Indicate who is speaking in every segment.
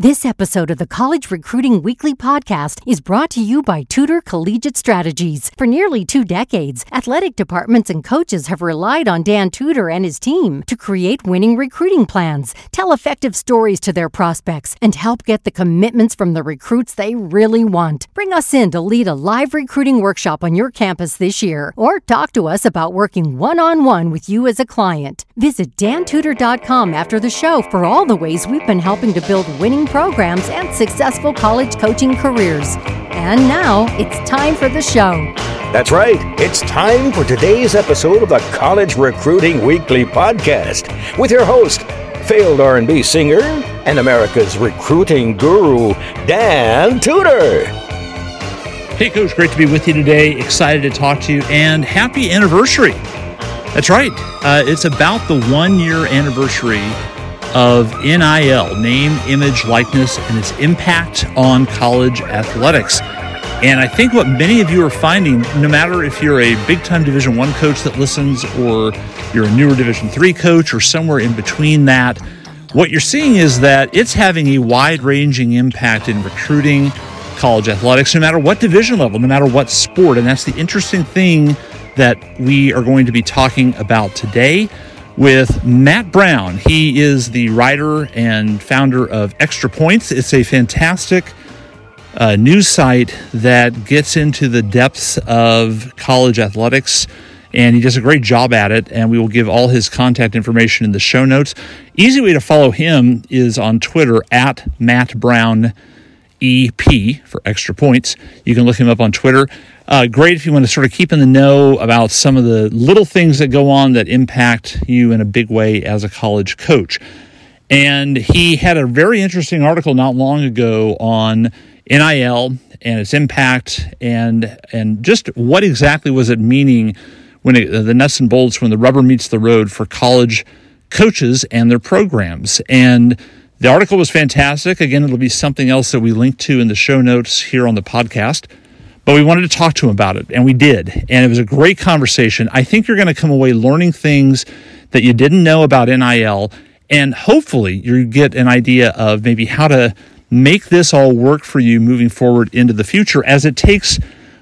Speaker 1: This episode of the College Recruiting Weekly podcast is brought to you by Tudor Collegiate Strategies. For nearly two decades, athletic departments and coaches have relied on Dan Tudor and his team to create winning recruiting plans, tell effective stories to their prospects, and help get the commitments from the recruits they really want. Bring us in to lead a live recruiting workshop on your campus this year, or talk to us about working one on one with you as a client. Visit dantudor.com after the show for all the ways we've been helping to build winning programs and successful college coaching careers. And now it's time for the show.
Speaker 2: That's right. It's time for today's episode of the College Recruiting Weekly podcast with your host, failed R&B singer and America's recruiting guru, Dan Tudor.
Speaker 3: Hey, Coach, great to be with you today. Excited to talk to you and happy anniversary. That's right. Uh, it's about the one year anniversary of NIL, name, image, likeness, and its impact on college athletics. And I think what many of you are finding, no matter if you're a big time Division One coach that listens, or you're a newer Division Three coach, or somewhere in between that, what you're seeing is that it's having a wide ranging impact in recruiting college athletics, no matter what division level, no matter what sport. And that's the interesting thing that we are going to be talking about today with Matt Brown. He is the writer and founder of Extra Points. It's a fantastic uh, news site that gets into the depths of college athletics, and he does a great job at it. And we will give all his contact information in the show notes. Easy way to follow him is on Twitter at Matt Brown EP for Extra Points. You can look him up on Twitter. Uh, great if you want to sort of keep in the know about some of the little things that go on that impact you in a big way as a college coach. And he had a very interesting article not long ago on NIL and its impact and and just what exactly was it meaning when it, the nuts and bolts when the rubber meets the road for college coaches and their programs. And the article was fantastic. Again, it'll be something else that we link to in the show notes here on the podcast but we wanted to talk to him about it, and we did. And it was a great conversation. I think you're going to come away learning things that you didn't know about NIL, and hopefully you get an idea of maybe how to make this all work for you moving forward into the future as it takes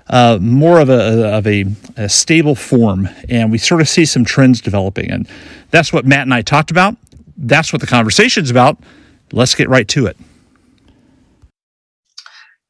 Speaker 3: uh, more of a of a, a, stable form, and we sort of see some trends developing, and that's what Matt and I talked about. That's what the conversation's about. Let's get right to it.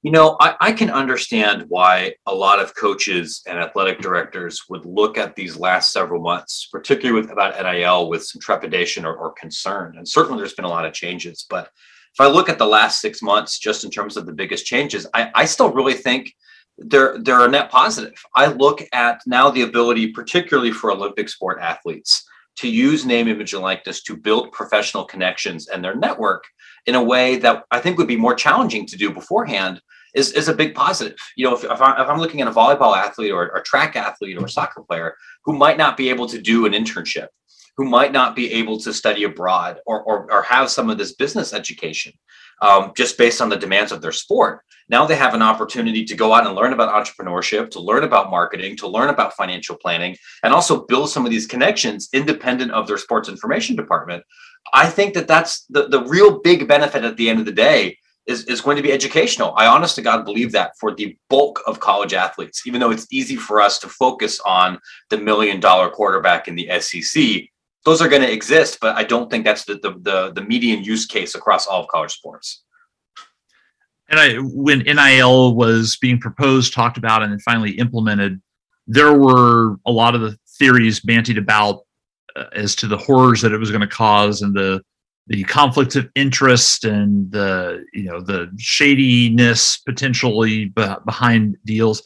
Speaker 4: You know, I, I, can understand why a lot of coaches and athletic directors would look at these last several months, particularly with about NIL, with some trepidation or, or concern. And certainly there's been a lot of changes. But if I look at the last six months, just in terms of the biggest changes, I, I still really think they're they're a net positive. I look at now the ability, particularly for Olympic sport athletes, to use name, image, and likeness to build professional connections and their network in a way that I think would be more challenging to do beforehand is, is a big positive. You know, if, if, I, am looking at a volleyball athlete or a track athlete or a soccer player who might not be able to do an internship, who might not be able to study abroad or, or, or have some of this business education um, just based on the demands of their sport. Now they have an opportunity to go out and learn about entrepreneurship, to learn about marketing, to learn about financial planning, and also build some of these connections independent of their sports information department. I think that that's the, the real big benefit at the end of the day is, is going to be educational. I honest to God believe that for the bulk of college athletes, even though it's easy for us to focus on the million dollar quarterback in the SEC, those are going to exist, but I don't think that's the, the, the, the median use case across all of college sports.
Speaker 3: And I, when NIL was being proposed, talked about, and then finally implemented, there were a lot of the theories bantied about as to the horrors that it was going to cause and the the conflicts of interest and the you know the shadiness potentially behind deals.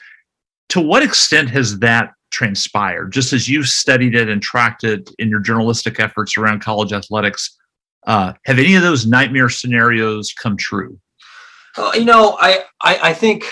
Speaker 3: To what extent has that transpired? Just as you've studied it and tracked it in your journalistic efforts around college athletics uh, have any of those nightmare scenarios come true?
Speaker 4: Uh, you know I, I, I think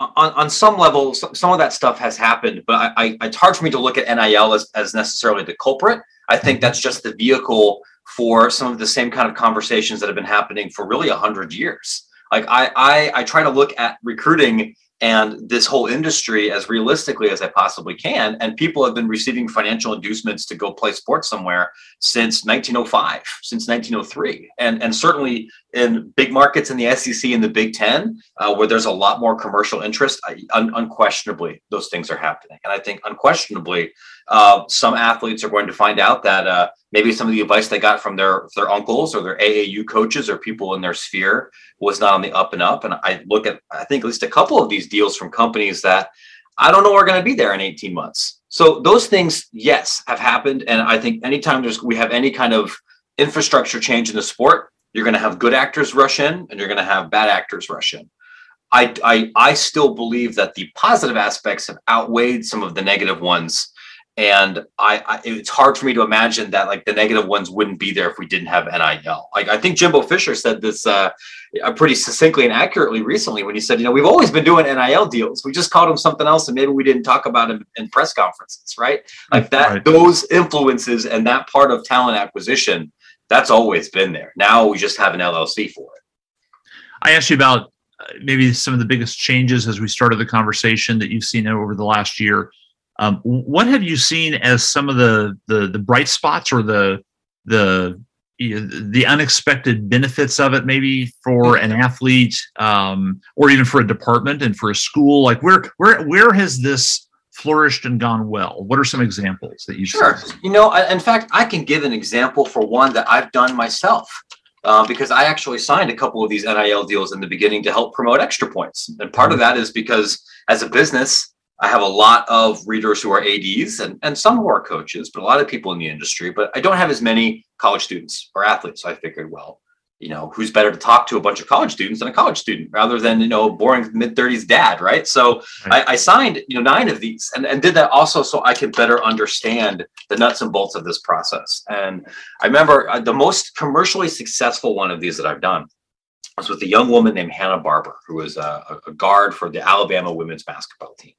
Speaker 4: on, on some level some of that stuff has happened but I, I, it's hard for me to look at nil as, as necessarily the culprit i think that's just the vehicle for some of the same kind of conversations that have been happening for really a hundred years. Like I, I, I try to look at recruiting and this whole industry as realistically as I possibly can. And people have been receiving financial inducements to go play sports somewhere since 1905, since 1903. And, and certainly in big markets in the SEC and the Big Ten, uh, where there's a lot more commercial interest, un- unquestionably, those things are happening. And I think unquestionably, uh, some athletes are going to find out that uh, maybe some of the advice they got from their their uncles or their AAU coaches or people in their sphere was not on the up and up. And I look at I think at least a couple of these deals from companies that I don't know are going to be there in 18 months. So those things, yes, have happened. And I think anytime there's we have any kind of infrastructure change in the sport, you're going to have good actors rush in and you're going to have bad actors rush in. I, I, I still believe that the positive aspects have outweighed some of the negative ones and I, I, it's hard for me to imagine that like the negative ones wouldn't be there if we didn't have NIL. Like I think Jimbo Fisher said this uh, uh, pretty succinctly and accurately recently when he said, you know, we've always been doing NIL deals. We just called them something else, and maybe we didn't talk about them in press conferences, right? Like that, right. those influences and that part of talent acquisition, that's always been there. Now we just have an LLC for it.
Speaker 3: I asked you about uh, maybe some of the biggest changes as we started the conversation that you've seen over the last year um, what have you seen as some of the, the the bright spots or the the the unexpected benefits of it maybe for an athlete um, or even for a department and for a school? Like where where where has this flourished and gone well? What are some examples that you
Speaker 4: sure. you know I, in fact i can give an example for one that i've done myself uh, because i actually signed a couple of these nil deals in the beginning to help promote extra points. And part of mm-hmm. that is because as a business I have a lot of readers who are ADs and, and some who are coaches, but a lot of people in the industry. But I don't have as many college students or athletes. So I figured, well, you know, who's better to talk to a bunch of college students than a college student rather than, you know, boring mid 30s dad, right? So right. I, I, signed, you know, nine of these and, and did that also so I could better understand the nuts and bolts of this process. And I remember uh, the most commercially successful one of these that I've done was with a young woman named Hannah Barber, who was a, a guard for the Alabama women's basketball team.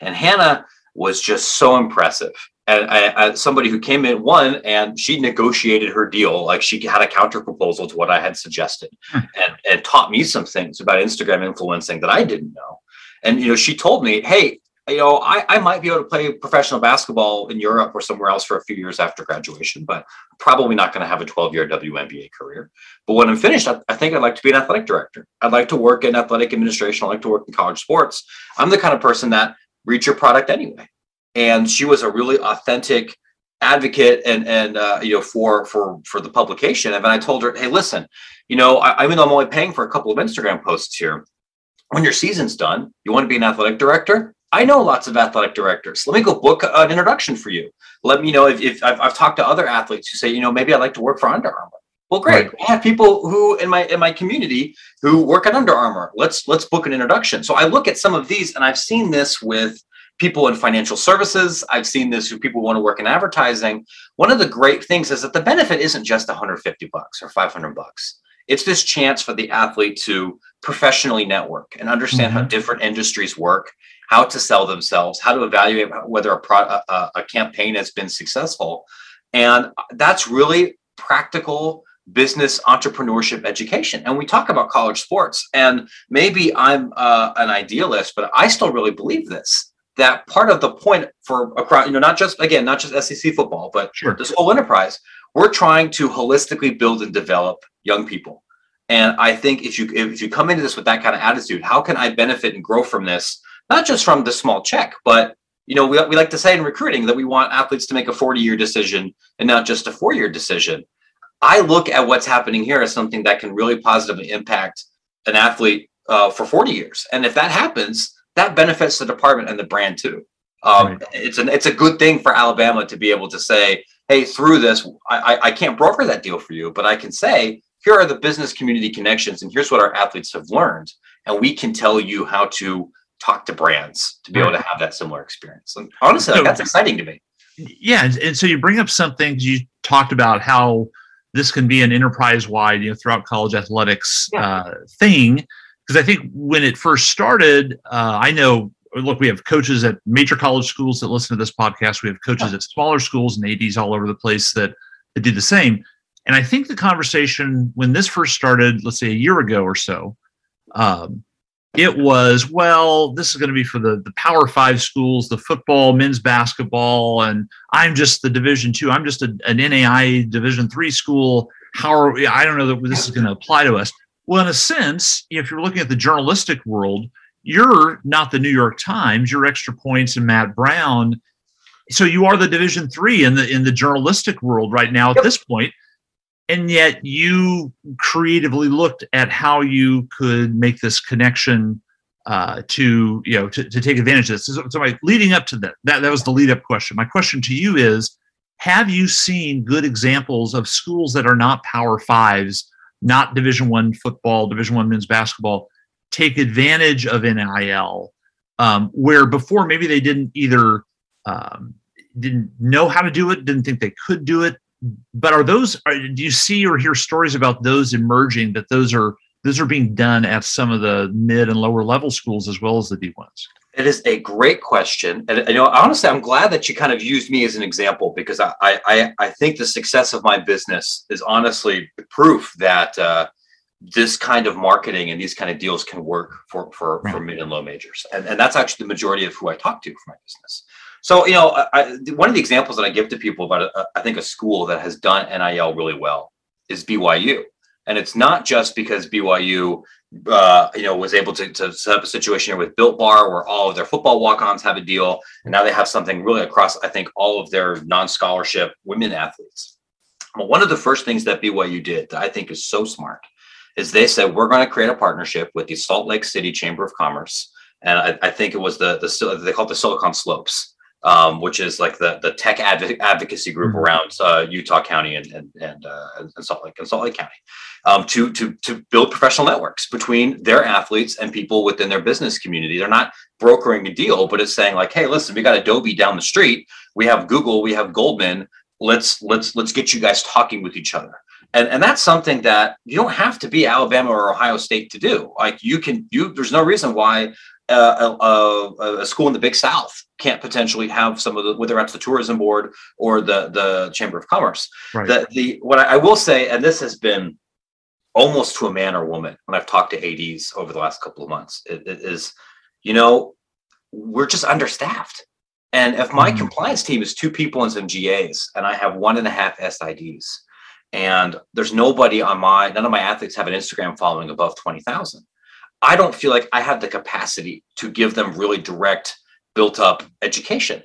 Speaker 4: And Hannah was just so impressive. And I, I, somebody who came in one and she negotiated her deal like she had a counter proposal to what I had suggested hmm. and, and taught me some things about Instagram influencing that I didn't know. And you know, she told me, hey, you know, I, I might be able to play professional basketball in Europe or somewhere else for a few years after graduation, but probably not going to have a 12 year WNBA career. But when I'm finished, I, I, think I'd like to be an athletic director. I'd like to work in athletic administration. I'd like to work in college sports. I'm the kind of person that reach your product anyway. And she was a really authentic advocate and and uh, you know for for for the publication. And I told her, hey, listen, you know, I, I mean, I'm only paying for a couple of Instagram posts here. When your season's done, you want to be an athletic director. I know lots of athletic directors. Let me go book an introduction for you. Let me know if, if I've, I've talked to other athletes who say, you know, maybe I'd like to work for Under Armour. Well, great. Right. I have people who in my in my community who work at Under Armour. Let's let's book an introduction. So I look at some of these, and I've seen this with people in financial services. I've seen this with people who want to work in advertising. One of the great things is that the benefit isn't just 150 bucks or 500 bucks. It's this chance for the athlete to professionally network and understand mm-hmm. how different industries work, how to sell themselves, how to evaluate whether a, pro- a, a campaign has been successful. And that's really practical business entrepreneurship education. And we talk about college sports and maybe i'm uh, an idealist but i still really believe this that part of the point for across you know not just again not just sec football but sure. this whole enterprise we're trying to holistically build and develop young people. And i think if you if you come into this with that kind of attitude how can i benefit and grow from this? Not just from the small check but you know we, we like to say in recruiting that we want athletes to make a 40 year decision and not just a four year decision I look at what's happening here as something that can really positively impact an athlete uh, for 40 years. And if that happens, that benefits the department and the brand too. Um, right. It's an it's a good thing for Alabama to be able to say, hey, through this, I, I can't broker that deal for you, but I can say, here are the business community connections, and here's what our athletes have learned, and we can tell you how to talk to brands to be able to have that similar experience. And honestly, so, like, that's exciting to me.
Speaker 3: Yeah, and so you bring up something you talked about how this can be an enterprise-wide, you know, throughout college athletics yeah. uh, thing. Because I think when it first started, uh, I know. Look, we have coaches at major college schools that listen to this podcast. We have coaches yeah. at smaller schools and ads all over the place that, that do the same. And I think the conversation when this first started, let's say a year ago or so, um, it was well this is going to be for the the power five schools the football men's basketball and i'm just the division two i'm just a, an nai division three school. How are we, i don't know that this is going to apply to us. Well in a sense if you're looking at the journalistic world you're not the new york times you're extra points and matt brown. So you are the division three in the in the journalistic world right now at this point and yet you creatively looked at how you could make this connection uh, to you know to, to take advantage of this. So, so my, leading up to that, that, that was the lead up question. My question to you is: Have you seen good examples of schools that are not Power Fives, not Division One football, Division One men's basketball, take advantage of NIL, um, where before maybe they didn't either um, didn't know how to do it, didn't think they could do it, but are those are, do you see or hear stories about those emerging that those are those are being done at some of the mid and lower level schools as well as the D1s?
Speaker 4: It is a great question, and you know, honestly, I'm glad that you kind of used me as an example because I I, I think the success of my business is honestly proof that uh, this kind of marketing and these kind of deals can work for for, right. for mid and low majors, and and that's actually the majority of who I talk to for my business. So, you know, I, one of the examples that I give to people about, a, I think, a school that has done NIL really well is BYU. And it's not just because BYU, uh, you know, was able to, to set up a situation here with Built Bar where all of their football walk-ons have a deal, and now they have something really across, I think, all of their non-scholarship women athletes. Well, one of the first things that BYU did that I think is so smart is they said we're going to create a partnership with the Salt Lake City Chamber of Commerce, and I, I think it was the the they call it the Silicon Slopes um, which is like the the tech adv- advocacy group mm-hmm. around uh, Utah County and and and, uh, and, Salt Lake and Salt Lake County, um, to to to build professional networks between their athletes and people within their business community. They're not brokering a deal, but it's saying like, hey, listen, we got Adobe down the street, we have Google, we have Goldman. Let's let's let's get you guys talking with each other. And, and that's something that you don't have to be Alabama or Ohio State to do. Like you can, you there's no reason why uh, a, a, school in the Big South can't potentially have some of the whether it's the tourism board or the the chamber of commerce right. the, the what I, I, will say and this has been almost to a man or woman when i've talked to ads over the last couple of months it, it is you know we're just understaffed and if my mm-hmm. compliance team is two people and some gas and i have one and a half sids and there's nobody on my none of my athletes have an instagram following above 20000 i don't feel like i have the capacity to give them really direct built up education.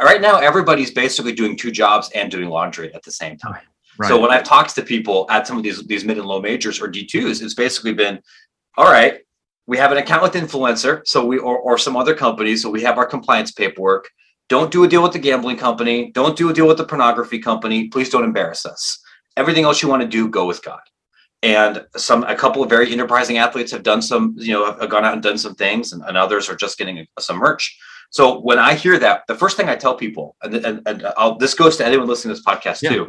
Speaker 4: Right now, everybody's basically doing two jobs and doing laundry at the same time. Right. So when I've talked to people at some of these these mid and low majors or D2s, it's basically been, all right, we have an account with INFLCR, so we or, or some other companies, so we have our compliance paperwork. Don't do a deal with the gambling company. Don't do a deal with the pornography company. Please don't embarrass us. Everything else you want to do, go with God. And some a couple of very enterprising athletes have done some, you know, have gone out and done some things, and, and others are just getting some merch. So when I hear that, the first thing I tell people, and, and, and this goes to anyone listening to this podcast yeah. too,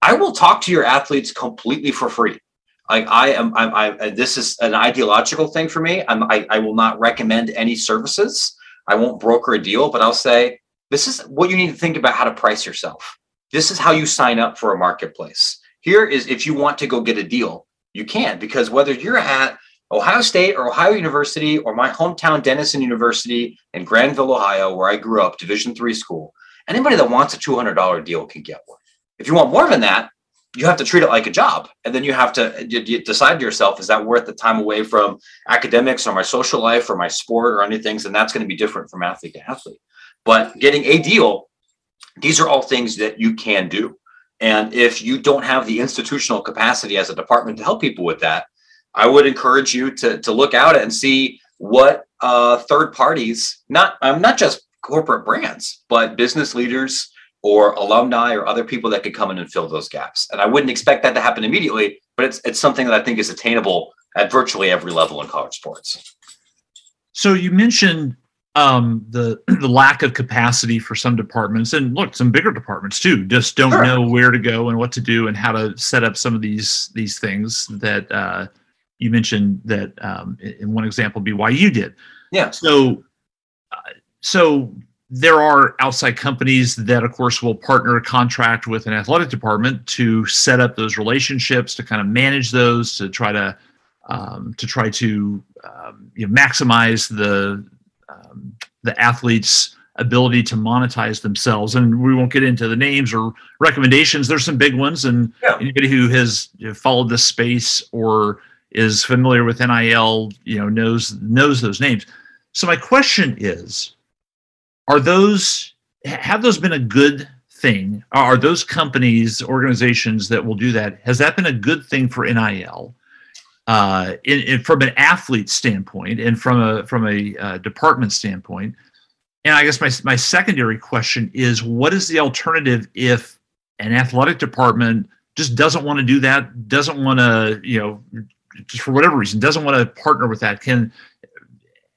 Speaker 4: I will talk to your athletes completely for free. Like I am, I'm, I, this is an ideological thing for me. I'm, I, I will not recommend any services. I won't broker a deal, but I'll say, this is what you need to think about how to price yourself. This is how you sign up for a marketplace. Here is if you want to go get a deal, you can because whether you're at Ohio State or Ohio University or my hometown Denison University in Granville, Ohio, where I grew up, Division three school. Anybody that wants a $200 deal can get one. If you want more than that, you have to treat it like a job. And then you have to you, decide to yourself, is that worth the time away from academics or my social life or my sport or anything? And that's going to be different from athlete to athlete. But getting a deal, these are all things that you can do. And if you don't have the institutional capacity as a department to help people with that, I would encourage you to to look out and see what uh, third parties, not um, not just corporate brands, but business leaders or alumni or other people that could come in and fill those gaps. And I wouldn't expect that to happen immediately, but it's it's something that I think is attainable at virtually every level in college sports.
Speaker 3: So you mentioned um, the the lack of capacity for some departments, and look, some bigger departments too, just don't sure. know where to go and what to do and how to set up some of these these things that uh, you mentioned that um, in one example BYU did.
Speaker 4: Yeah.
Speaker 3: So, uh, so there are outside companies that, of course, will partner contract with an athletic department to set up those relationships, to kind of manage those, to try to um, to try to um, you know, maximize the the athletes' ability to monetize themselves. And we won't get into the names or recommendations. There's some big ones, and yeah. anybody who has followed this space or is familiar with NIL, you know, knows knows those names. So my question is, are those have those been a good thing? Are those companies, organizations that will do that? Has that been a good thing for NIL? Uh, in, in, from an athlete standpoint and from a from a uh, department standpoint, and I guess my my secondary question is, what is the alternative if an athletic department just doesn't want to do that, doesn't want to, you know, just for whatever reason, doesn't want to partner with that? Can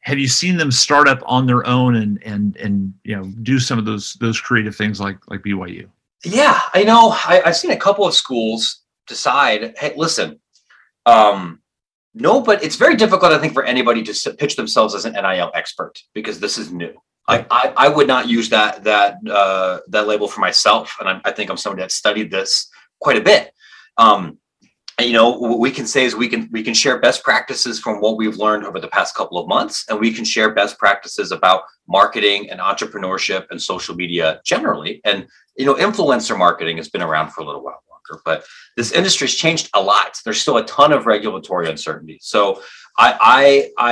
Speaker 3: have you seen them start up on their own and and and you know do some of those those creative things like like BYU?
Speaker 4: Yeah, I know. I, have seen a couple of schools decide, hey, listen, um, no, but it's very difficult, I think, for anybody to pitch themselves as an NIL expert because this is new. I, I, I would not use that that uh, that label for myself, and I, I, think I'm somebody that studied this quite a bit. Um, you know, what we can say is we can we can share best practices from what we've learned over the past couple of months, and we can share best practices about marketing and entrepreneurship and social media generally. And you know, influencer marketing has been around for a little while longer, but this industry's changed a lot. There's still a ton of regulatory uncertainty. So I I I,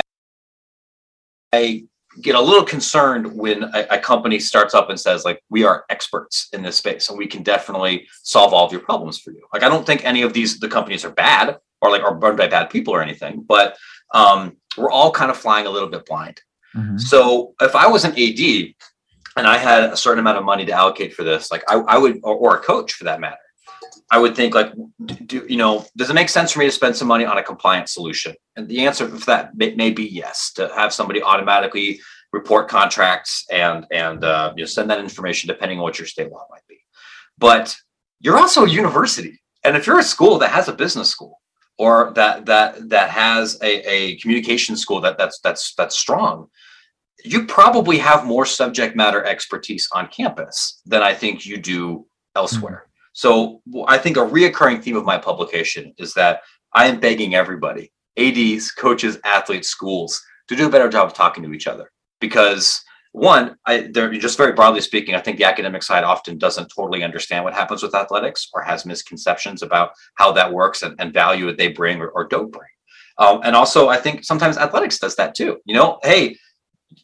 Speaker 4: I get a little concerned when a, a, company starts up and says like we are experts in this space and we can definitely solve all of your problems for you like i don't think any of these the companies are bad or like are run by bad people or anything but um, we're all kind of flying a little bit blind mm-hmm. so if i was an ad and i had a certain amount of money to allocate for this like i, I would or, or a coach for that matter I would think like, do you know, does it make sense for me to spend some money on a compliance solution? And the answer for that may, may be yes. To have somebody automatically report contracts and and uh, you know send that information depending on what your state law might be. But you're also a university, and if you're a school that has a business school or that that that has a, a communication school that that's that's that's strong, you probably have more subject matter expertise on campus than I think you do elsewhere. Mm-hmm. So I think a reoccurring theme of my publication is that I am begging everybody, ADs, coaches, athletes, schools, to do a better job of talking to each other. Because one, I, they're just very broadly speaking, I think the academic side often doesn't totally understand what happens with athletics or has misconceptions about how that works and, and value that they bring or, or don't bring. Um, and also, I think sometimes athletics does that too. You know, hey,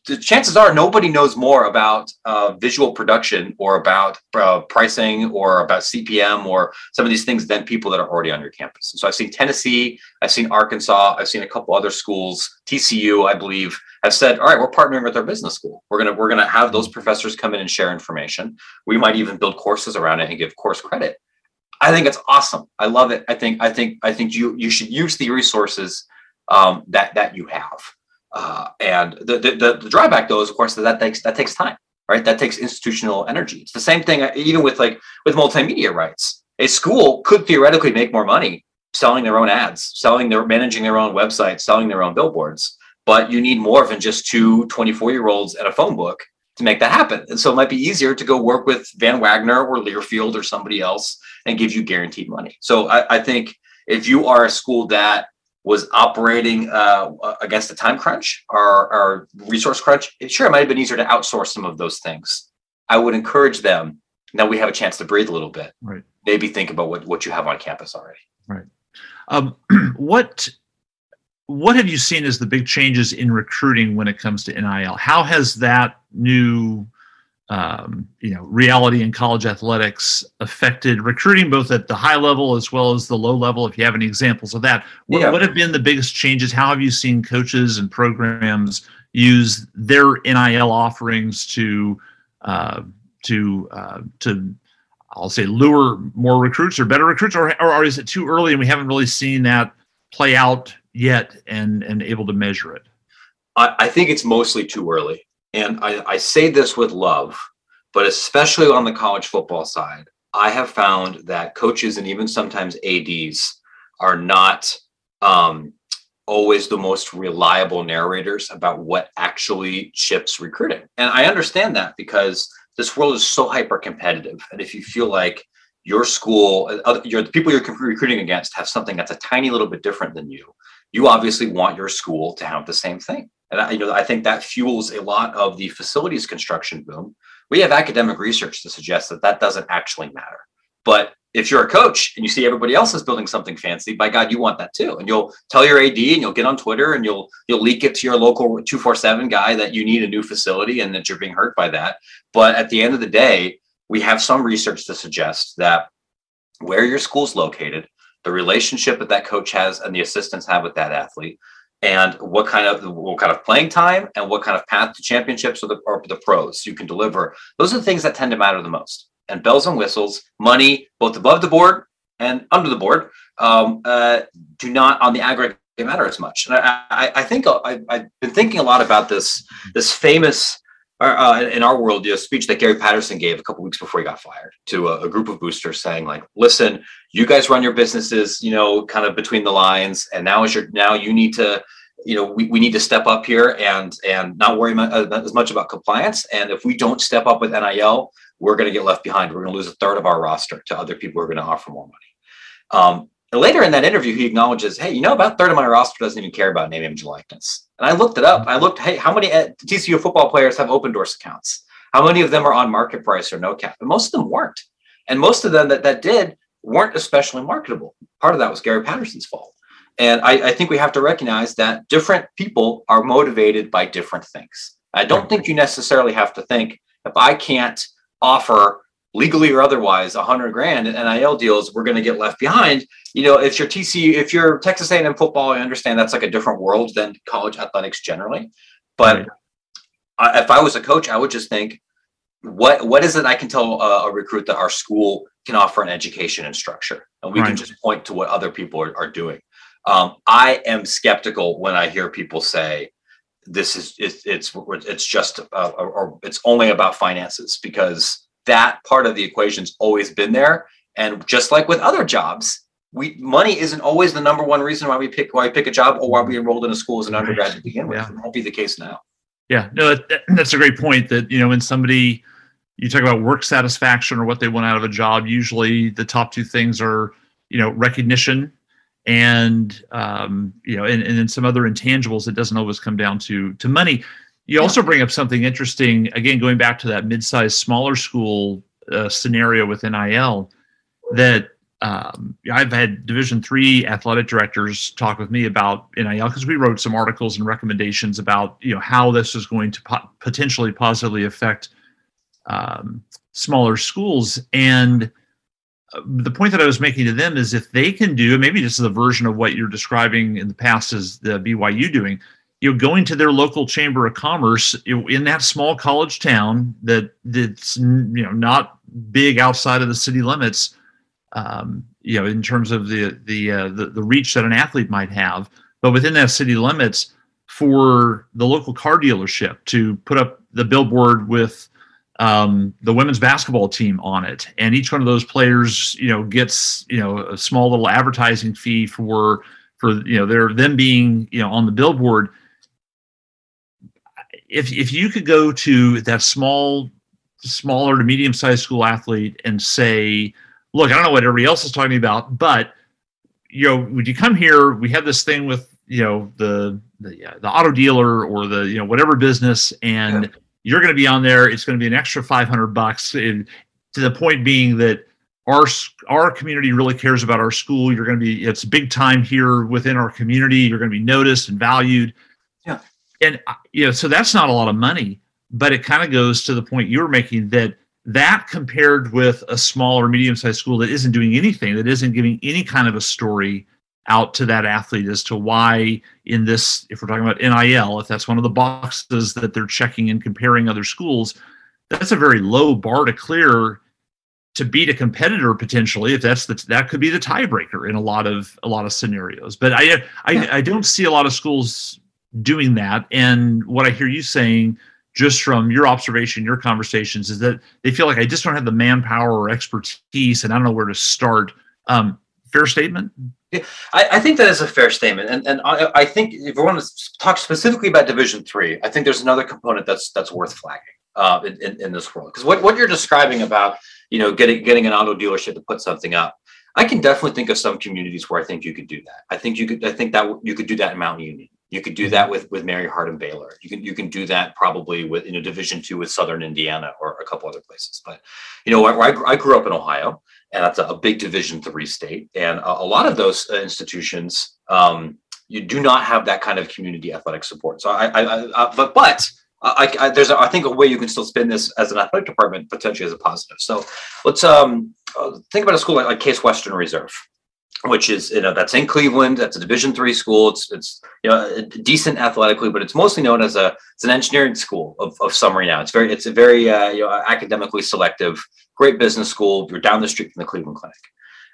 Speaker 4: the chances are nobody knows more about uh, visual production or about uh, pricing or about CPM or some of these things than people that are already on your campus. And so I've seen Tennessee, I've seen Arkansas, I've seen a couple other schools, TCU, I believe, have said, all right, we're partnering with our business school. We're gonna we're gonna have those professors come in and share information. We might even build courses around it and give course credit. I think it's awesome. I love it. I think I think I think you you should use the resources um, that that you have. Uh, and the, the, the drawback though is of course that, that takes that takes time, right? That takes institutional energy. It's the same thing uh, even with like with multimedia rights. A school could theoretically make more money selling their own ads, selling their managing their own website, selling their own billboards. But you need more than just two 24 year olds and a phone book to make that happen. And so it might be easier to go work with Van Wagner or Learfield or somebody else and give you guaranteed money. So I, I think if you are a school that was operating uh, against a time crunch or, or resource crunch, sure, it might have been easier to outsource some of those things. I would encourage them. Now we have a chance to breathe a little bit.
Speaker 3: Right.
Speaker 4: Maybe think about what, what you have on campus already.
Speaker 3: Right. Um, what what have you seen as the big changes in recruiting when it comes to NIL? How has that new um, you know reality in college athletics affected recruiting both at the high level as well as the low level if you have any examples of that. What, yeah. what have been the biggest changes? How have you seen coaches and programs use their nil offerings to uh, to uh, to i'll say lure more recruits or better recruits or, or, or is it too early and we haven't really seen that play out yet and and able to measure it?
Speaker 4: I, I think it's mostly too early and I, I say this with love, but especially on the college football side, I have found that coaches and even sometimes ADs are not um, always the most reliable narrators about what actually ships recruiting. And I understand that because this world is so hyper competitive. And if you feel like your school, uh, your, the people you're recruiting against have something that's a tiny little bit different than you, you obviously want your school to have the same thing. And I, you know, I think that fuels a lot of the facilities construction boom. We have academic research to suggest that that doesn't actually matter. But if you're a coach and you see everybody else is building something fancy, by God, you want that too. And you'll tell your AD and you'll get on Twitter and you'll you'll leak it to your local 247 guy that you need a new facility and that you're being hurt by that. But at the end of the day, we have some research to suggest that where your school's located, the relationship that that coach has and the assistants have with that athlete, and what kind of what kind of playing time and what kind of path to championships or the, or the pros you can deliver. Those are the things that tend to matter the most and bells and whistles, money, both above the board and under the board, um, uh, do not on the aggregate matter as much. And I, I, I think I, have been thinking a lot about this this famous uh, in our world, know, speech that Gary Patterson gave a couple weeks before he got fired to a, a, group of boosters, saying like, "Listen, you guys run your businesses, you know, kind of between the lines, and now is your now you need to." You know, we, we need to step up here and and not worry uh, as much about compliance. And if we don't step up with NIL, we're going to get left behind. We're going to lose a third of our roster to other people who are going to offer more money. Um, later in that interview, he acknowledges, hey, you know, about third of my roster doesn't even care about name, image, likeness. And I looked it up. I looked, hey, how many uh, TCU football players have Opendorse accounts? How many of them are on MarketPryce or NOCAP? And most of them weren't. And most of them that, that did weren't especially marketable. Part of that was Gary Patterson's fault. And I, I think we have to recognize that different people are motivated by different things. I don't think you necessarily have to think if I can't – offer legally or otherwise 100 grand in NIL deals, we're going to get left behind. You know, if you're TCU, if you're Texas A&M football, I understand that's like a different world than college athletics generally. But right. if I was a coach, I would just think, what what is it I can tell a, a recruit that our school can offer an education and structure, and we right. can just point to what other people are, are doing. Um, I am skeptical when I hear people say, this is it's it's, it's just uh, or it's only about finances because that part of the equation's always been there and just like with other jobs we money isn't always the number one reason why we pick why we pick a job or why we enrolled in a school as an undergrad to begin with yeah. it won't be the case now
Speaker 3: yeah no that, that's a great point that you know when somebody you talk about work satisfaction or what they want out of a job usually the top two things are you know recognition and um, you know, and, and then some other intangibles. It doesn't always come down to to money. You also bring up something interesting. Again, going back to that mid-sized, smaller school uh, scenario with NIL, that um, I've had Division three athletic directors talk with me about NIL because we wrote some articles and recommendations about you know how this is going to po- potentially positively affect um, smaller schools and the point that I was making to them is if they can do, maybe this is a version of what you're describing in the past as the BYU doing, you know, going to their local chamber of commerce in that small college town that that's you know not big outside of the city limits, um, you know, in terms of the the, uh, the the reach that an athlete might have, but within that city limits, for the local car dealership to put up the billboard with um, the women's basketball team on it, and each one of those players, you know, gets you know a small little advertising fee for for you know they're them being you know on the billboard. If if you could go to that small, smaller to medium sized school athlete and say, look, I don't know what everybody else is talking about, but you know, would you come here? We have this thing with you know the the, uh, the auto dealer or the you know whatever business and. Yeah you're going to be on there. It's going to be an extra 500 bucks. And to the point being that our our community really cares about our school. You're going to be it's big time here within our community. You're going to be noticed and valued.
Speaker 4: Yeah.
Speaker 3: And uh, you know, so that's not a lot of money, but it kind of goes to the point you were making that that compared with a small or medium sized school that isn't doing anything, that isn't giving any kind of a story out to that athlete as to why in this if we're talking about nil if that's one of the boxes that they're checking and comparing other schools that's a very low bar to clear to beat a competitor potentially if that's the that could be the tiebreaker in a lot of a lot of scenarios. But i i, I don't see a lot of schools doing that and what i hear you saying just from your observation your conversations is that they feel like i just don't have the manpower or expertise and i don't know where to start um, fair statement
Speaker 4: yeah, I, I, think that is a fair statement, and and I, I, think if we want to talk specifically about Division Three, I think there's another component that's that's worth flagging uh, in, in, in this world because what, what you're describing about you know, getting getting an auto dealership to put something up. I can definitely think of some communities where I think you could do that. I think you could. I think that you could do that in Mount Union. You could do that with with Mary Hardin Baylor. You can you can do that probably with you know Division two with Southern Indiana or a couple other places. But you know, I, I grew up in Ohio, and that's a, a big Division three state, and a, a, lot of those uh, institutions um, you do not have that kind of community athletic support. So I, I, I uh, but but I, I, there's a, I think a way you can still spin this as an athletic department potentially as a positive. So let's um uh, think about a school like, like Case Western Reserve which is you know that's in Cleveland. That's a Division three school. It's it's you know decent athletically, but it's mostly known as a it's an engineering school of, of summary now. It's very it's a very uh, you know academically selective, great business school. You're down the street from the Cleveland Clinic.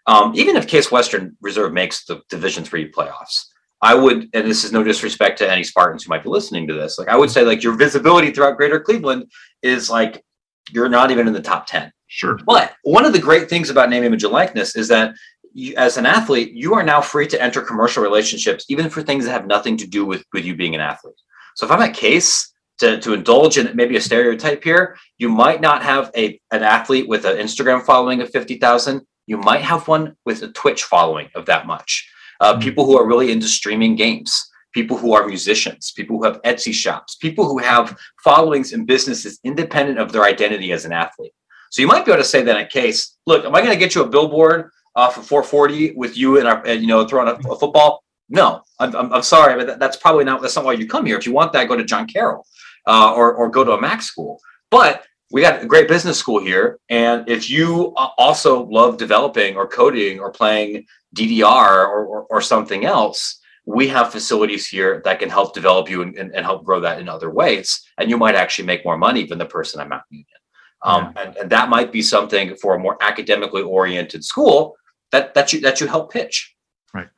Speaker 4: Um, even if Case Western Reserve makes the Division three playoffs, I would, and this is no disrespect to any Spartans who might be listening to this, like I would say, like your visibility throughout Greater Cleveland is like you're not even in the top ten.
Speaker 3: Sure.
Speaker 4: But one of the great things about name, image, and likeness is that you, as an athlete, you are now free to enter commercial relationships, even for things that have nothing to do with, with you being an athlete. So if I'm at Case to, to indulge in maybe a stereotype here, you might not have a an athlete with an Instagram following of 50,000. You might have one with a Twitch following of that much. Uh, mm-hmm. People who are really into streaming games, people who are musicians, people who have Etsy shops, people who have followings and businesses independent of their identity as an athlete. So you might be able to say that in case, look, am I going to get you a billboard off of 440 with you and our, you know, throwing a, a football? No, I'm, I'm, I'm sorry, but that, that's probably not, that's not why you come here. If you want that, go to John Carroll uh, or, or go to a Mac school. But we got a great business school here. And if you also love developing or coding or playing DDR or, or, or something else, we have facilities here that can help develop you and, and, and, help grow that in other ways. And you might actually make more money than the person at Mount Union. Um, yeah. and, and that might be something for a more academically oriented school that that you that you help pitch.
Speaker 3: Right.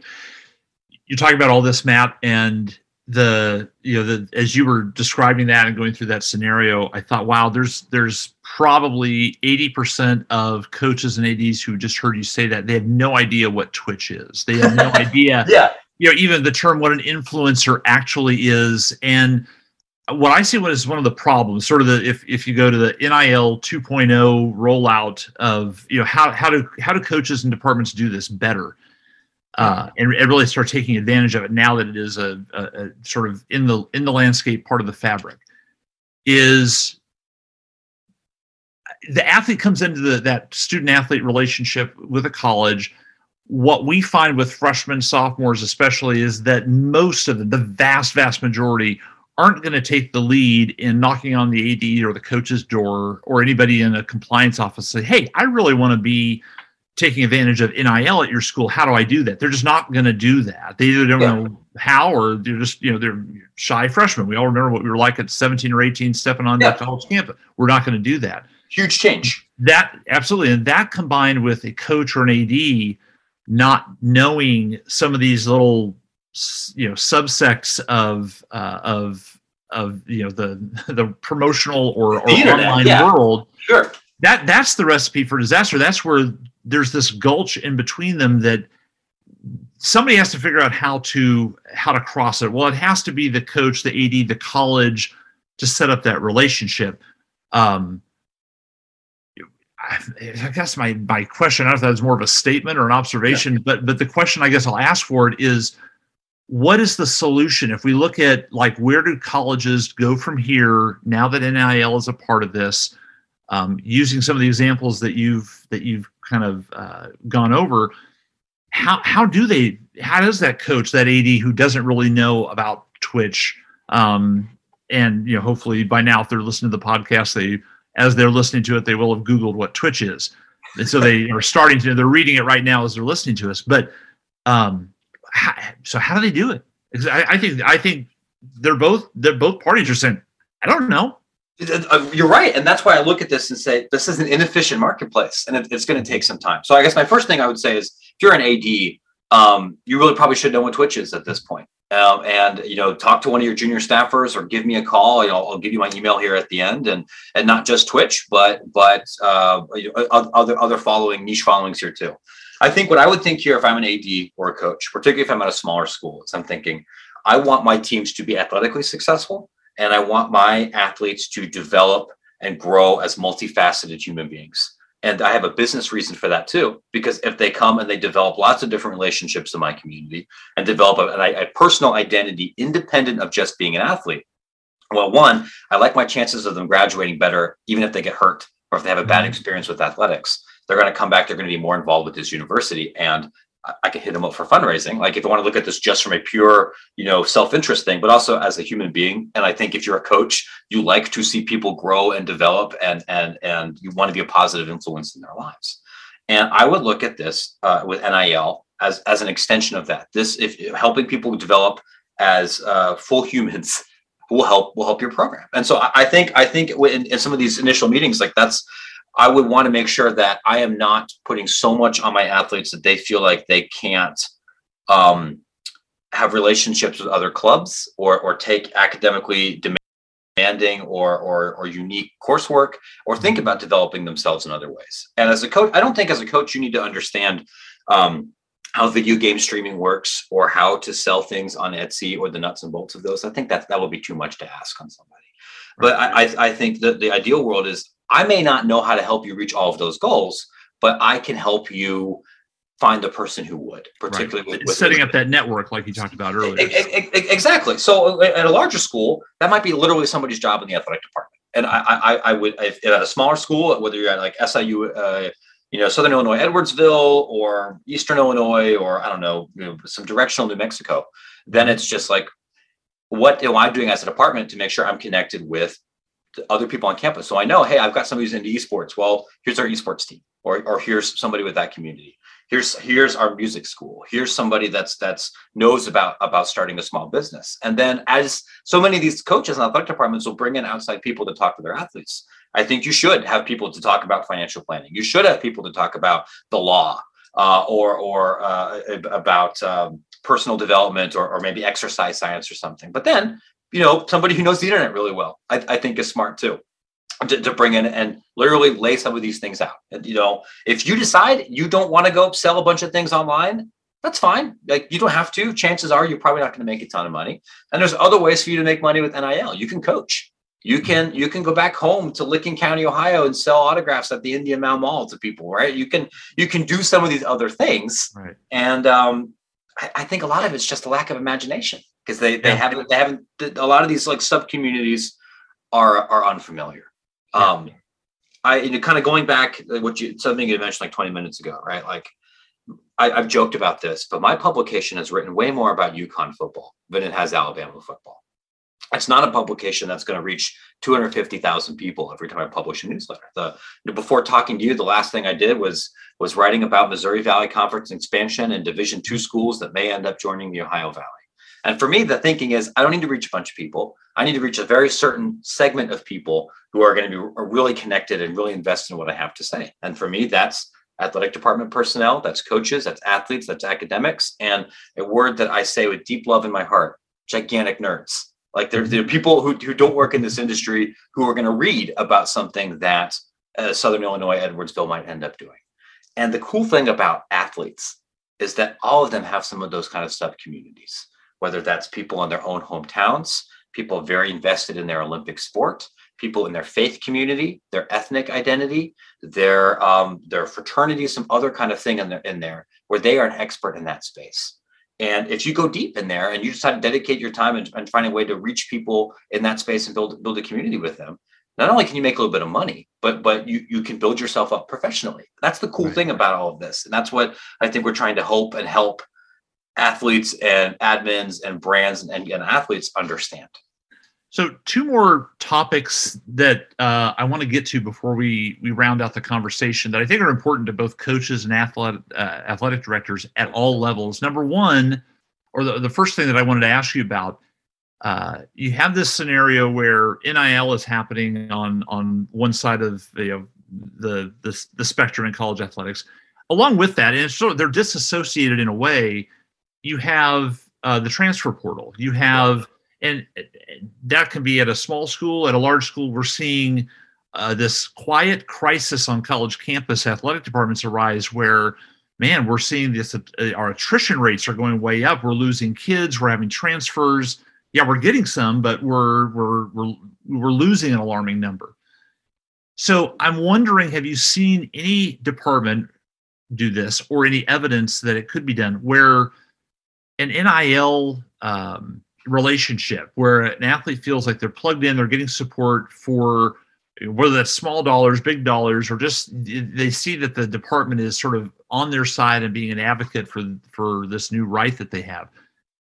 Speaker 3: You're talking about all this, Matt, and the you know the as you were describing that and going through that scenario, I thought, wow, there's there's probably 80% of coaches and ADs who just heard you say that they have no idea what Twitch is. They have no idea.
Speaker 4: yeah.
Speaker 3: You know, even the term what an influencer actually is. And what I see as one of the problems, sort of the if if you go to the NIL 2.0 rollout of you know how how do how do coaches and departments do this better, uh, and, and really start taking advantage of it now that it is a, a, a sort of in the in the landscape part of the fabric, is the athlete comes into the, that student athlete relationship with a college. What we find with freshmen sophomores especially is that most of them the vast vast majority aren't going to take the lead in knocking on the AD or the coach's door or anybody in a compliance office say, "Hey, I really want to be taking advantage of NIL at your school. How do I do that?" They're just not going to do that. They either don't yeah. know how or they're just you know they're shy freshmen. We all remember what we were like at 17 or 18 stepping on yeah. the college campus. We're not going to do that.
Speaker 4: Huge change.
Speaker 3: That absolutely, and that combined with a coach or an AD not knowing some of these little you know subsects of uh, of of you know the the promotional or, or online yeah. world
Speaker 4: sure
Speaker 3: that that's the recipe for disaster that's where there's this gulch in between them that somebody has to figure out how to how to cross it well it has to be the coach the ad the college to set up that relationship um I, I guess my my question I don't know if that's more of a statement or an observation, yeah. but but the question I guess I'll ask for it is what is the solution? If we look at like where do colleges go from here now that nil is a part of this um, using some of the examples that you've that you've kind of uh, gone over how how do they how does that coach that ad who doesn't really know about twitch um, and you know hopefully by now if they're listening to the podcast they as they're listening to it they will have googled what twitch is. And so they are starting to they're reading it right now as they're listening to us. But um, how, so how do they do it? I, I, think I think they're both they're both parties are saying I don't know.
Speaker 4: Uh, you're right, and that's why I look at this and say this is an inefficient marketplace, and it, it's going to take some time. So I guess my first thing I would say is if you're an AD, um, you really probably should know what Twitch is at this point. Um, and you know, talk to one of your junior staffers or give me a call. You know, I'll give you my email here at the end, and and not just Twitch, but but uh, other other following niche followings here too. I think what I would think here if I'm an AD or a coach, particularly if I'm at a smaller school, is I'm thinking, I want my teams to be athletically successful and I want my athletes to develop and grow as multifaceted human beings. And I have a business reason for that too, because if they come and they develop lots of different relationships in my community and develop a, a personal identity independent of just being an athlete, well, one, I like my chances of them graduating better, even if they get hurt or if they have a bad mm-hmm. experience with athletics. They're going to come back, they're going to be more involved with this university. And I can hit them up for fundraising. Like if I want to look at this just from a pure, you know, self-interest thing, but also as a human being. And I think if you're a coach, you like to see people grow and develop, and and and you want to be a positive influence in their lives. And I would look at this uh, with NIL as as an extension of that. This if helping people develop as uh, full humans will help will help your program. And so I, I think I think in, in some of these initial meetings, like that's I would want to make sure that I am not putting so much on my athletes that they feel like they can't um, have relationships with other clubs or or take academically demanding or, or or unique coursework or think about developing themselves in other ways. And as a coach, I don't think as a coach you need to understand um, how video game streaming works or how to sell things on Etsy or the nuts and bolts of those. I think that that would be too much to ask on somebody. But I, I think that the ideal world is I may not know how to help you reach all of those goals, but I can help you find the person who would, particularly
Speaker 3: right. with, with, setting up that network, like you talked about earlier.
Speaker 4: Exactly. So at a larger school, that might be literally somebody's job in the athletic department. And I, I, I would, if at a smaller school, whether you're at like SIU, uh, you know, Southern Illinois, Edwardsville, or Eastern Illinois, or I don't know, you know, some directional New Mexico, then it's just like, what am I doing as a department to make sure I'm connected with other people on campus. So I know, hey, I've got somebody who's into esports. Well, here's our esports team, or or here's somebody with that community. Here's here's our music school. Here's somebody that's that's knows about about starting a small business. And then as so many of these coaches and athletic departments will bring in outside people to talk to their athletes. I think you should have people to talk about financial planning. You should have people to talk about the law uh, or or uh, about um, personal development or, or maybe exercise science or something. But then you know, somebody who knows the internet really well, I, I think is smart too. To, to, bring in and literally lay some of these things out. And, you know, if you decide you don't want to go sell a bunch of things online, that's fine. Like you don't have to. Chances are you're probably not going to make a ton of money. And there's other ways for you to make money with NIL. You can coach. You can you can go back home to Licking County, Ohio, and sell autographs at the Indian Mound Mall to people, right? You can you can do some of these other things, right. and um, I, I think a lot of it's just a lack of imagination because they they yeah. haven't they haven't a lot of these like sub communities are are unfamiliar. Yeah. Um, I you know, kind of going back what you something you mentioned like 20 minutes ago, right? Like I, have joked about this, but my publication has written way more about UConn football than it has Alabama football. It's not a publication that's going to reach 250,000 people every time I publish a newsletter. The before talking to you, the last thing I did was was writing about Missouri Valley Conference expansion and Division two schools that may end up joining the Ohio Valley. And for me, the thinking is I don't need to reach a bunch of people. I need to reach a very certain segment of people who are going to be really connected and really invest in what I have to say. And for me, that's athletic department personnel, that's coaches, that's athletes, that's academics, and a word that I say with deep love in my heart gigantic nerds. Like there, there are people who, who don't work in this industry who are going to read about something that uh, Southern Illinois, Edwardsville might end up doing. And the cool thing about athletes is that all of them have some of those kind of sub communities whether that's people in their own hometowns, people very invested in their Olympic sport, people in their faith community, their ethnic identity, their um, their fraternity, some other kind of thing in there, in there where they are an expert in that space. And if you go deep in there and you decide to dedicate your time and, and find a way to reach people in that space and build build a community with them, not only can you make a little bit of money, but but you you can build yourself up professionally. That's the cool right. thing about all of this, and that's what I think we're trying to hope and help athletes and admins and brands and, and athletes understand.
Speaker 3: So, two more topics that uh, I want to get to before we we round out the conversation that I think are important to both coaches and athletic uh, athletic directors at all levels. Number one, or the, the first thing that I wanted to ask you about, uh, you have this scenario where NIL is happening on on one side of you know, the, the the spectrum in college athletics. Along with that, and sort of they're disassociated in a way you have uh, the transfer portal. You have, and that can be at a small school, at a large school. We're seeing uh, this quiet crisis on college campus athletic departments arise where man we're seeing this uh, our attrition rates are going way up we're losing kids we're having transfers yeah we're getting some but we're we're we're, we're losing an alarming number So I'm wondering, have you seen any department do this or any evidence that it could be done where an NIL um, relationship where an athlete feels like they're plugged in, they're getting support for whether that's small dollars, big dollars, or just they see that the department is sort of on their side and being an advocate for for this new right that they have.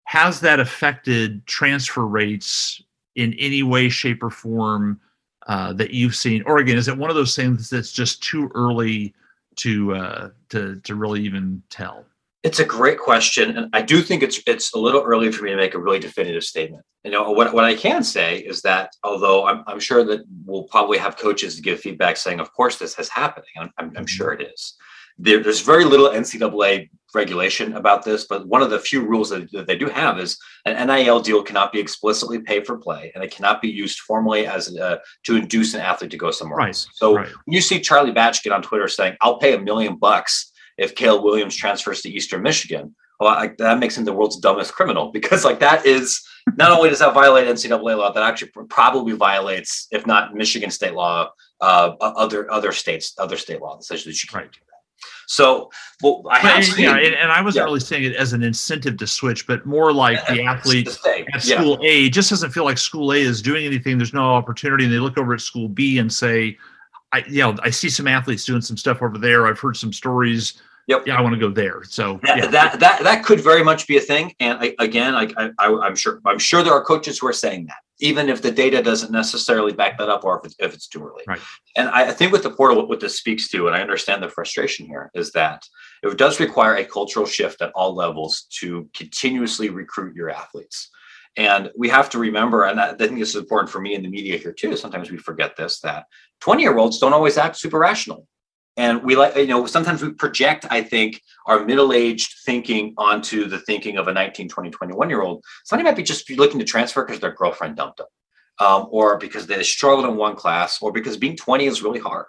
Speaker 3: Has that affected transfer rates in any way, shape, or form uh, that you've seen? Or again, is it one of those things that's just too early to uh, to to really even tell?
Speaker 4: It's a great question, and I do think it's it's a little early for me to make a really definitive statement. You know, what, what I can say is that although I'm, I'm sure that we'll probably have coaches to give feedback saying, "Of course, this is happening," I'm, I'm, I'm sure it is. There, there's very little NCAA regulation about this, but one of the few rules that, that, they do have is an NIL deal cannot be explicitly paid for play, and it cannot be used formally as a, to induce an athlete to go somewhere
Speaker 3: right.
Speaker 4: else. So
Speaker 3: right.
Speaker 4: when you see Charlie Batch get on Twitter saying, "I'll pay a million bucks." If Caleb Williams transfers to Eastern Michigan. Well, I, that makes him the world's dumbest criminal because, like, that is not only does that violate NCAA law, that actually probably violates, if not Michigan state law, uh, other other states, other state law that says that you can't right. do that. So, well, I have
Speaker 3: seen, yeah, and, and, I wasn't yeah. really saying it as an incentive to switch, but more like the athlete at school. A just doesn't feel like school A is doing anything. There's no opportunity, and they look over at school B and say, I, you know, I see some athletes doing some stuff over there. I've heard some stories
Speaker 4: Yep.
Speaker 3: Yeah, I want to go there. So
Speaker 4: that,
Speaker 3: yeah.
Speaker 4: that that that could very much be a thing. And I, again, I, I I'm sure I'm sure there are coaches who are saying that, even if the data doesn't necessarily back that up, or if it's, if it's too early.
Speaker 3: Right.
Speaker 4: And I, I think with the portal, what this speaks to, and I understand the frustration here, is that it does require a cultural shift at all levels to continuously recruit your athletes. And we have to remember, and I think this is important for me in the media here too. Sometimes we forget this that 20 year olds don't always act super rational and we like you know sometimes we project i think our middle-aged thinking onto the thinking of a 19 20 21 year old somebody might be just looking to transfer because their girlfriend dumped them um, or because they struggled in one class or because being 20 is really hard.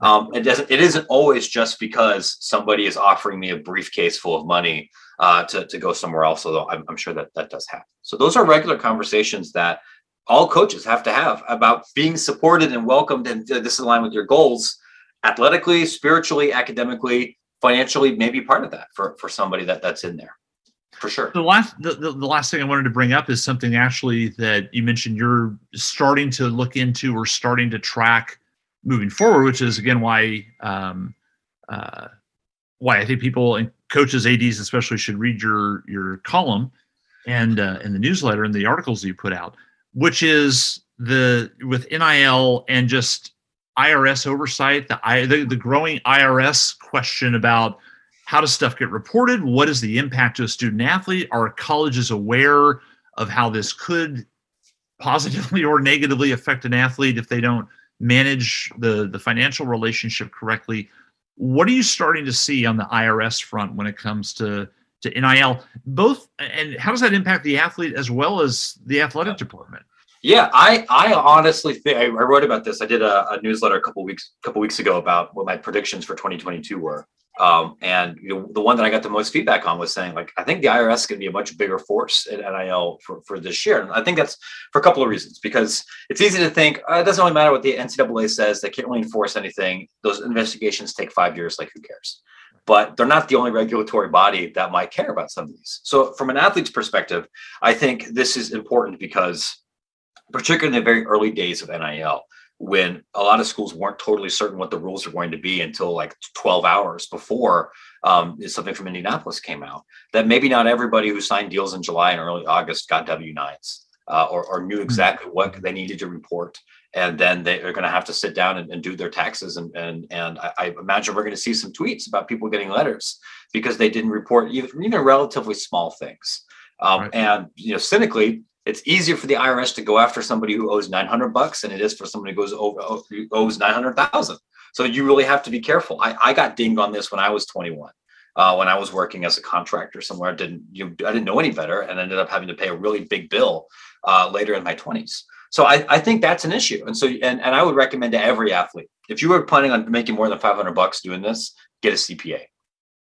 Speaker 4: Um, it doesn't it isn't always just because somebody is offering me a briefcase full of money uh, to, to go somewhere else although I'm, I'm sure that that does happen. So those are regular conversations that all coaches have to have about being supported and welcomed and this is aligned with your goals athletically, spiritually, academically, financially, maybe part of that for, for somebody that that's in there for sure.
Speaker 3: The last the, the, the, last thing I wanted to bring up is something actually that you mentioned you're starting to look into or starting to track moving forward, which is again why um, uh, why I think people and coaches, ads especially, should read your your column and uh, in the newsletter and the articles that you put out, which is the with NIL and just IRS oversight, the, the, the growing IRS question about how does stuff get reported? What is the impact to a student athlete? Are colleges aware of how this could positively or negatively affect an athlete if they don't manage the, the financial relationship correctly? What are you starting to see on the IRS front when it comes to, to NIL? Both, and how does that impact the athlete as well as the athletic department?
Speaker 4: Yeah, I I honestly think I, wrote about this. I did a, a newsletter a couple weeks couple weeks ago about what my predictions for 2022 were. Um, and you know, the one that I got the most feedback on was saying, like, I think the IRS is going to be a much bigger force at NIL for, for this year. And I think that's for a couple of reasons, because it's easy to think uh, it doesn't really matter what the NCAA says. They can't really enforce anything. Those investigations take five years. Like, who cares? But they're not the only regulatory body that might care about some of these. So, from an athlete's perspective, I think this is important because particularly in the very early days of NIL, when a lot of schools weren't totally certain what the rules were going to be until like 12 hours before um, something from Indianapolis came out. That maybe not everybody who signed deals in July and early August got W 9s uh, or, or, knew hmm. exactly what they needed to report. And then they are going to have to sit down and, and do their taxes. And, and, and I, I imagine we're going to see some tweets about people getting letters because they didn't report even, even relatively small things. Um, right. And, you know, cynically, it's easier for the IRS to go after somebody who owes 900 bucks than it is for somebody who goes over who owes 900,000. So you really have to be careful. I, I got dinged on this when I was 21. Uh, when I was working as a contractor somewhere, I didn't you I didn't know any better and ended up having to pay a really big bill uh, later in my 20s. So I, I think that's an issue. And so and, and I would recommend to every athlete, if you were planning on making more than 500 bucks doing this, get a CPA.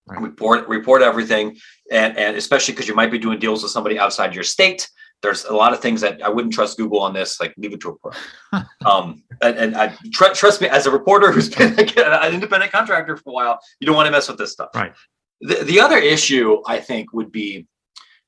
Speaker 4: Right. Report report everything, and and especially because you might be doing deals with somebody outside your state there's a lot of things that I wouldn't trust Google on this. Like leave it to a pro. um, and, and I tr- trust me, as a reporter who's been an independent contractor for a while, you don't want to mess with this stuff.
Speaker 3: Right.
Speaker 4: The, the other issue I think would be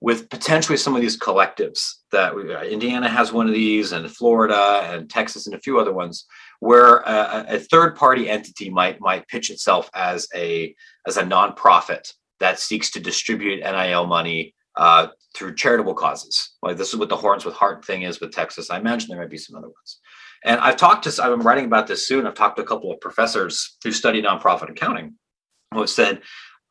Speaker 4: with potentially some of these collectives that we, uh, Indiana has one of these, and Florida and Texas and a few other ones, where a, a third party entity might might pitch itself as a as a nonprofit that seeks to distribute NIL money uh, through charitable causes. Like this is what the Horns with Heart thing is with Texas. I imagine there might be some other ones. And I've talked to, I'm writing about this soon. I've talked to a couple of professors who study nonprofit accounting who have said,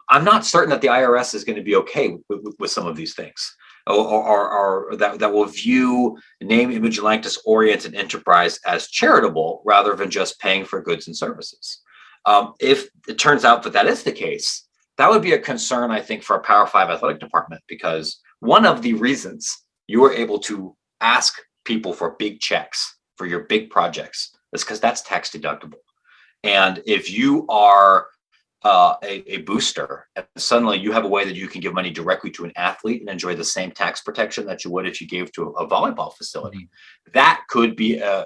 Speaker 4: I'm not certain that the IRS is going to be okay with, with, some of these things. Or, or, or, that, that will view name, image, and likeness oriented enterprise as charitable rather than just paying for goods and services. Um, if it turns out that that is the case, that would be a concern, I think, for a Power Five athletic department because one of the reasons you are able to ask people for big checks for your big projects is because that's tax deductible. And if you are uh, a, a, booster, and suddenly you have a way that you can give money directly to an athlete and enjoy the same tax protection that you would if you gave to a, a volleyball facility. Mm-hmm. That could be a,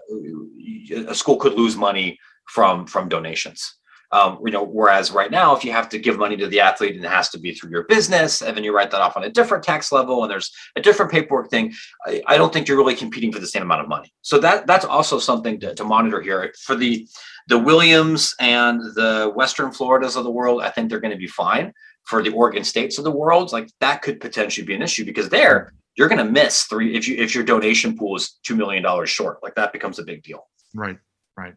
Speaker 4: a, school could lose money from from donations. Um, you know, whereas right now, if you have to give money to the athlete and it has to be through your business, and then you write that off on a different tax level, and there's a different paperwork thing, I, I don't think you're really competing for the same amount of money. So that that's also something to, to monitor here for the the Williams and the Western Floridas of the world. I think they're going to be fine. For the Oregon States of the world, like that could potentially be an issue because there you're going to miss three if you if your donation pool is two million dollars short. Like that becomes a big deal.
Speaker 3: Right. Right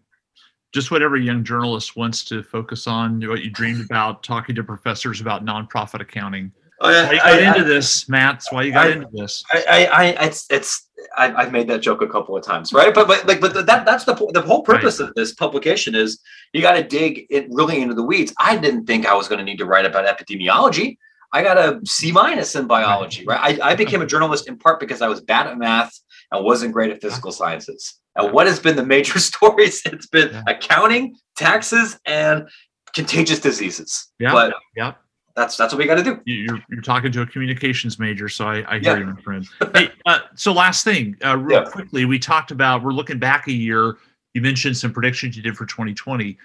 Speaker 3: just what every young journalist wants to focus on, what you dreamed about, talking to professors about nonprofit accounting. Oh, yeah, why you got I, into I, this, Matt? Why you got I, into this.
Speaker 4: I, I, it's, it's, I, have made that joke a couple of times, right? But, but like, but that, that's the the whole purpose right. of this publication is you got to dig it really into the weeds. I didn't think I was going to need to write about epidemiology. I got a C minus in biology, right? I, I became a journalist in part because I was bad at math and wasn't great at physical sciences. And what has been the major stories? It's been yeah. accounting, taxes, and contagious diseases.
Speaker 3: Yeah. But yeah.
Speaker 4: That's that's what we got to do.
Speaker 3: You're, you're talking to a communications major, so I, I hear yeah. you, my friend. hey, uh, so last thing, uh, real yeah. quickly, we talked about we're looking back a year. You mentioned some predictions you did for 2020.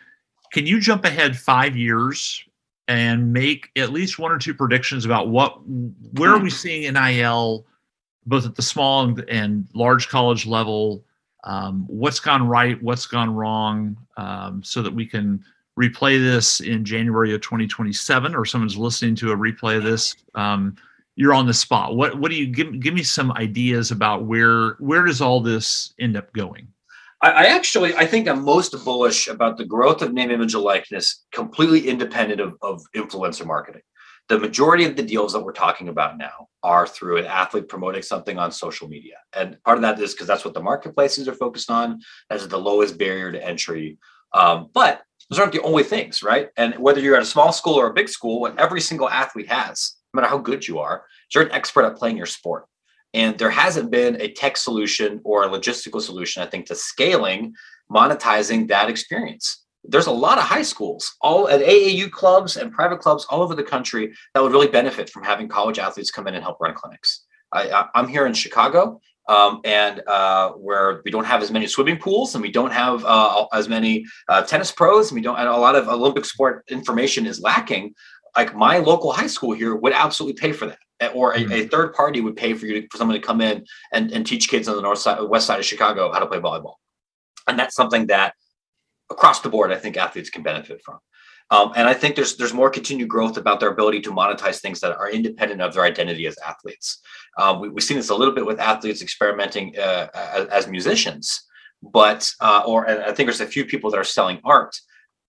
Speaker 3: Can you jump ahead five years and make at least one or two predictions about what where are we seeing NIL both at the small and, and large college level um, what's gone right, what's gone wrong, um, so that we can replay this in January of 2027, or someone's listening to a replay of this. Um, you're on the spot. What what do you give? Give me some ideas about where where does all this end up going?
Speaker 4: I, I actually I think I'm most bullish about the growth of name, image, and likeness, completely independent of, of influencer marketing the majority of the deals that we're talking about now are through an athlete promoting something on social media. And part of that is because that's what the marketplaces are focused on as the lowest barrier to entry. Um, but those aren't the only things, right? And whether you're at a small school or a big school, what every single athlete has, no matter how good you are, is you're an expert at playing your sport. And there hasn't been a tech solution or a logistical solution, I think, to scaling, monetizing that experience there's a lot of high schools, all at AAU clubs and private clubs all over the country that would really benefit from having college athletes come in and help run clinics. I, am here in Chicago, um, and uh, where we don't have as many swimming pools and we don't have uh, as many uh, tennis pros, and we don't, and a lot of Olympic sport information is lacking. Like my local high school here would absolutely pay for that, or a, a mm-hmm. third party would pay for you to, for someone to come in and, and teach kids on the north side, west side of Chicago how to play volleyball. And that's something that across the board, I think athletes can benefit from. Um, and I think there's there's more continued growth about their ability to monetize things that are independent of their identity as athletes. Um, we, have seen this a little bit with athletes experimenting uh, as, as, musicians, but uh, or I think there's a few people that are selling art.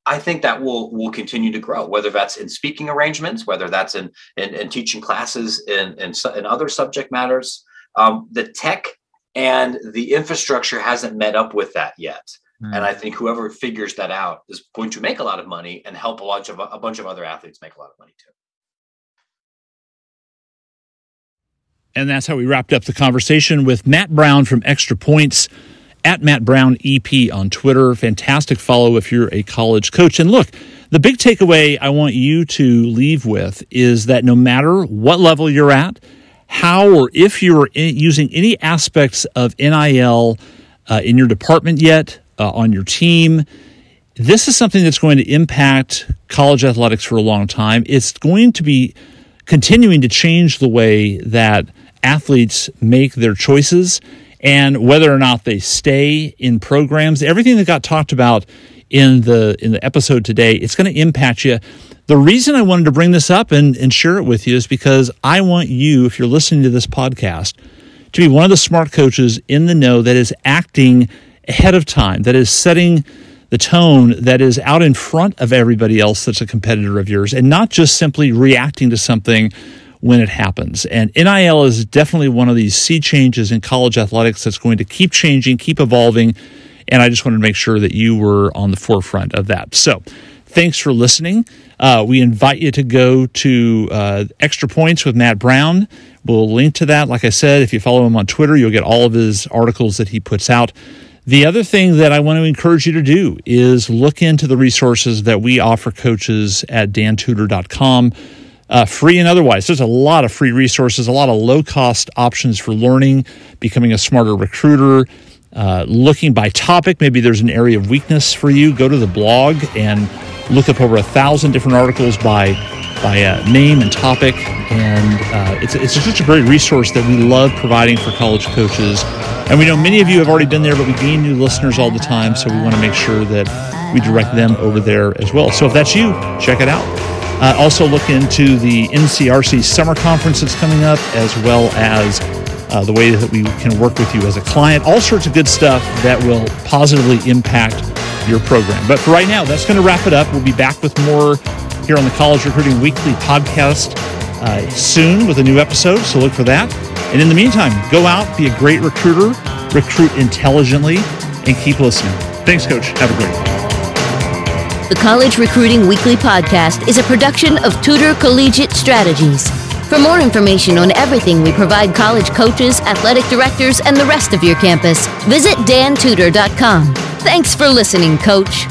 Speaker 4: I think that will will continue to grow, whether that's in speaking arrangements, whether that's in in, in teaching classes in, in, in other subject matters. Um, the tech and the infrastructure hasn't met up with that yet. Mm. And I think whoever figures that out is going to make a lot of money and help a lot of a bunch of other athletes make a lot of money too.
Speaker 3: And that's how we wrapped up the conversation with Matt Brown from Extra Points at Matt Brown EP on Twitter. Fantastic follow if you're a college coach. And look, the big takeaway I want you to leave with is that no matter what level you're at, how or if you're using any aspects of NIL uh, in your department yet, uh, on your team, this is something that's going to impact college athletics for a long time. It's going to be continuing to change the way that athletes make their choices and whether or not they stay in programs. Everything that got talked about in the in the episode today, it's going to impact you. The reason I wanted to bring this up and, and share it with you is because I want you, if you're listening to this podcast, to be one of the smart coaches in the know that is acting ahead of time, that is setting the tone that is out in front of everybody else that's a competitor of yours, and not just simply reacting to something when it happens. And NIL is definitely one of these sea changes in college athletics that's going to keep changing, keep evolving. And I just wanted to make sure that you were on the forefront of that. So, thanks for listening. Uh, we invite you to go to uh, Extra Points with Matt Brown. We'll link to that. Like I said, if you follow him on Twitter, you'll get all of his articles that he puts out. The other thing that I want to encourage you to do is look into the resources that we offer coaches at dantudor.com, uh, free and otherwise. There's a lot of free resources, a lot of low cost options for learning, becoming a smarter recruiter. Uh, looking by topic, maybe there's an area of weakness for you. Go to the blog and look up over a thousand different articles by by uh, name and topic, and uh, it's it's just a great resource that we love providing for college coaches. And we know many of you have already been there, but we gain new listeners all the time, so we want to make sure that we direct them over there as well. So if that's you, check it out. Uh, also, look into the NCRC summer conference that's coming up, as well as uh, the way that we can work with you as a client. All sorts of good stuff that will positively impact your program. But for right now, that's going to wrap it up. We'll be back with more here on the College Recruiting Weekly podcast uh, soon with a new episode, so look for that. And in the meantime, go out, be a great recruiter, recruit intelligently, and keep listening. Thanks, Coach. Have a great
Speaker 5: day. The College Recruiting Weekly podcast is a production of Tudor Collegiate Strategies. For more information on everything we provide college coaches, athletic directors, and the rest of your campus, visit dantudor.com. Thanks for listening, Coach.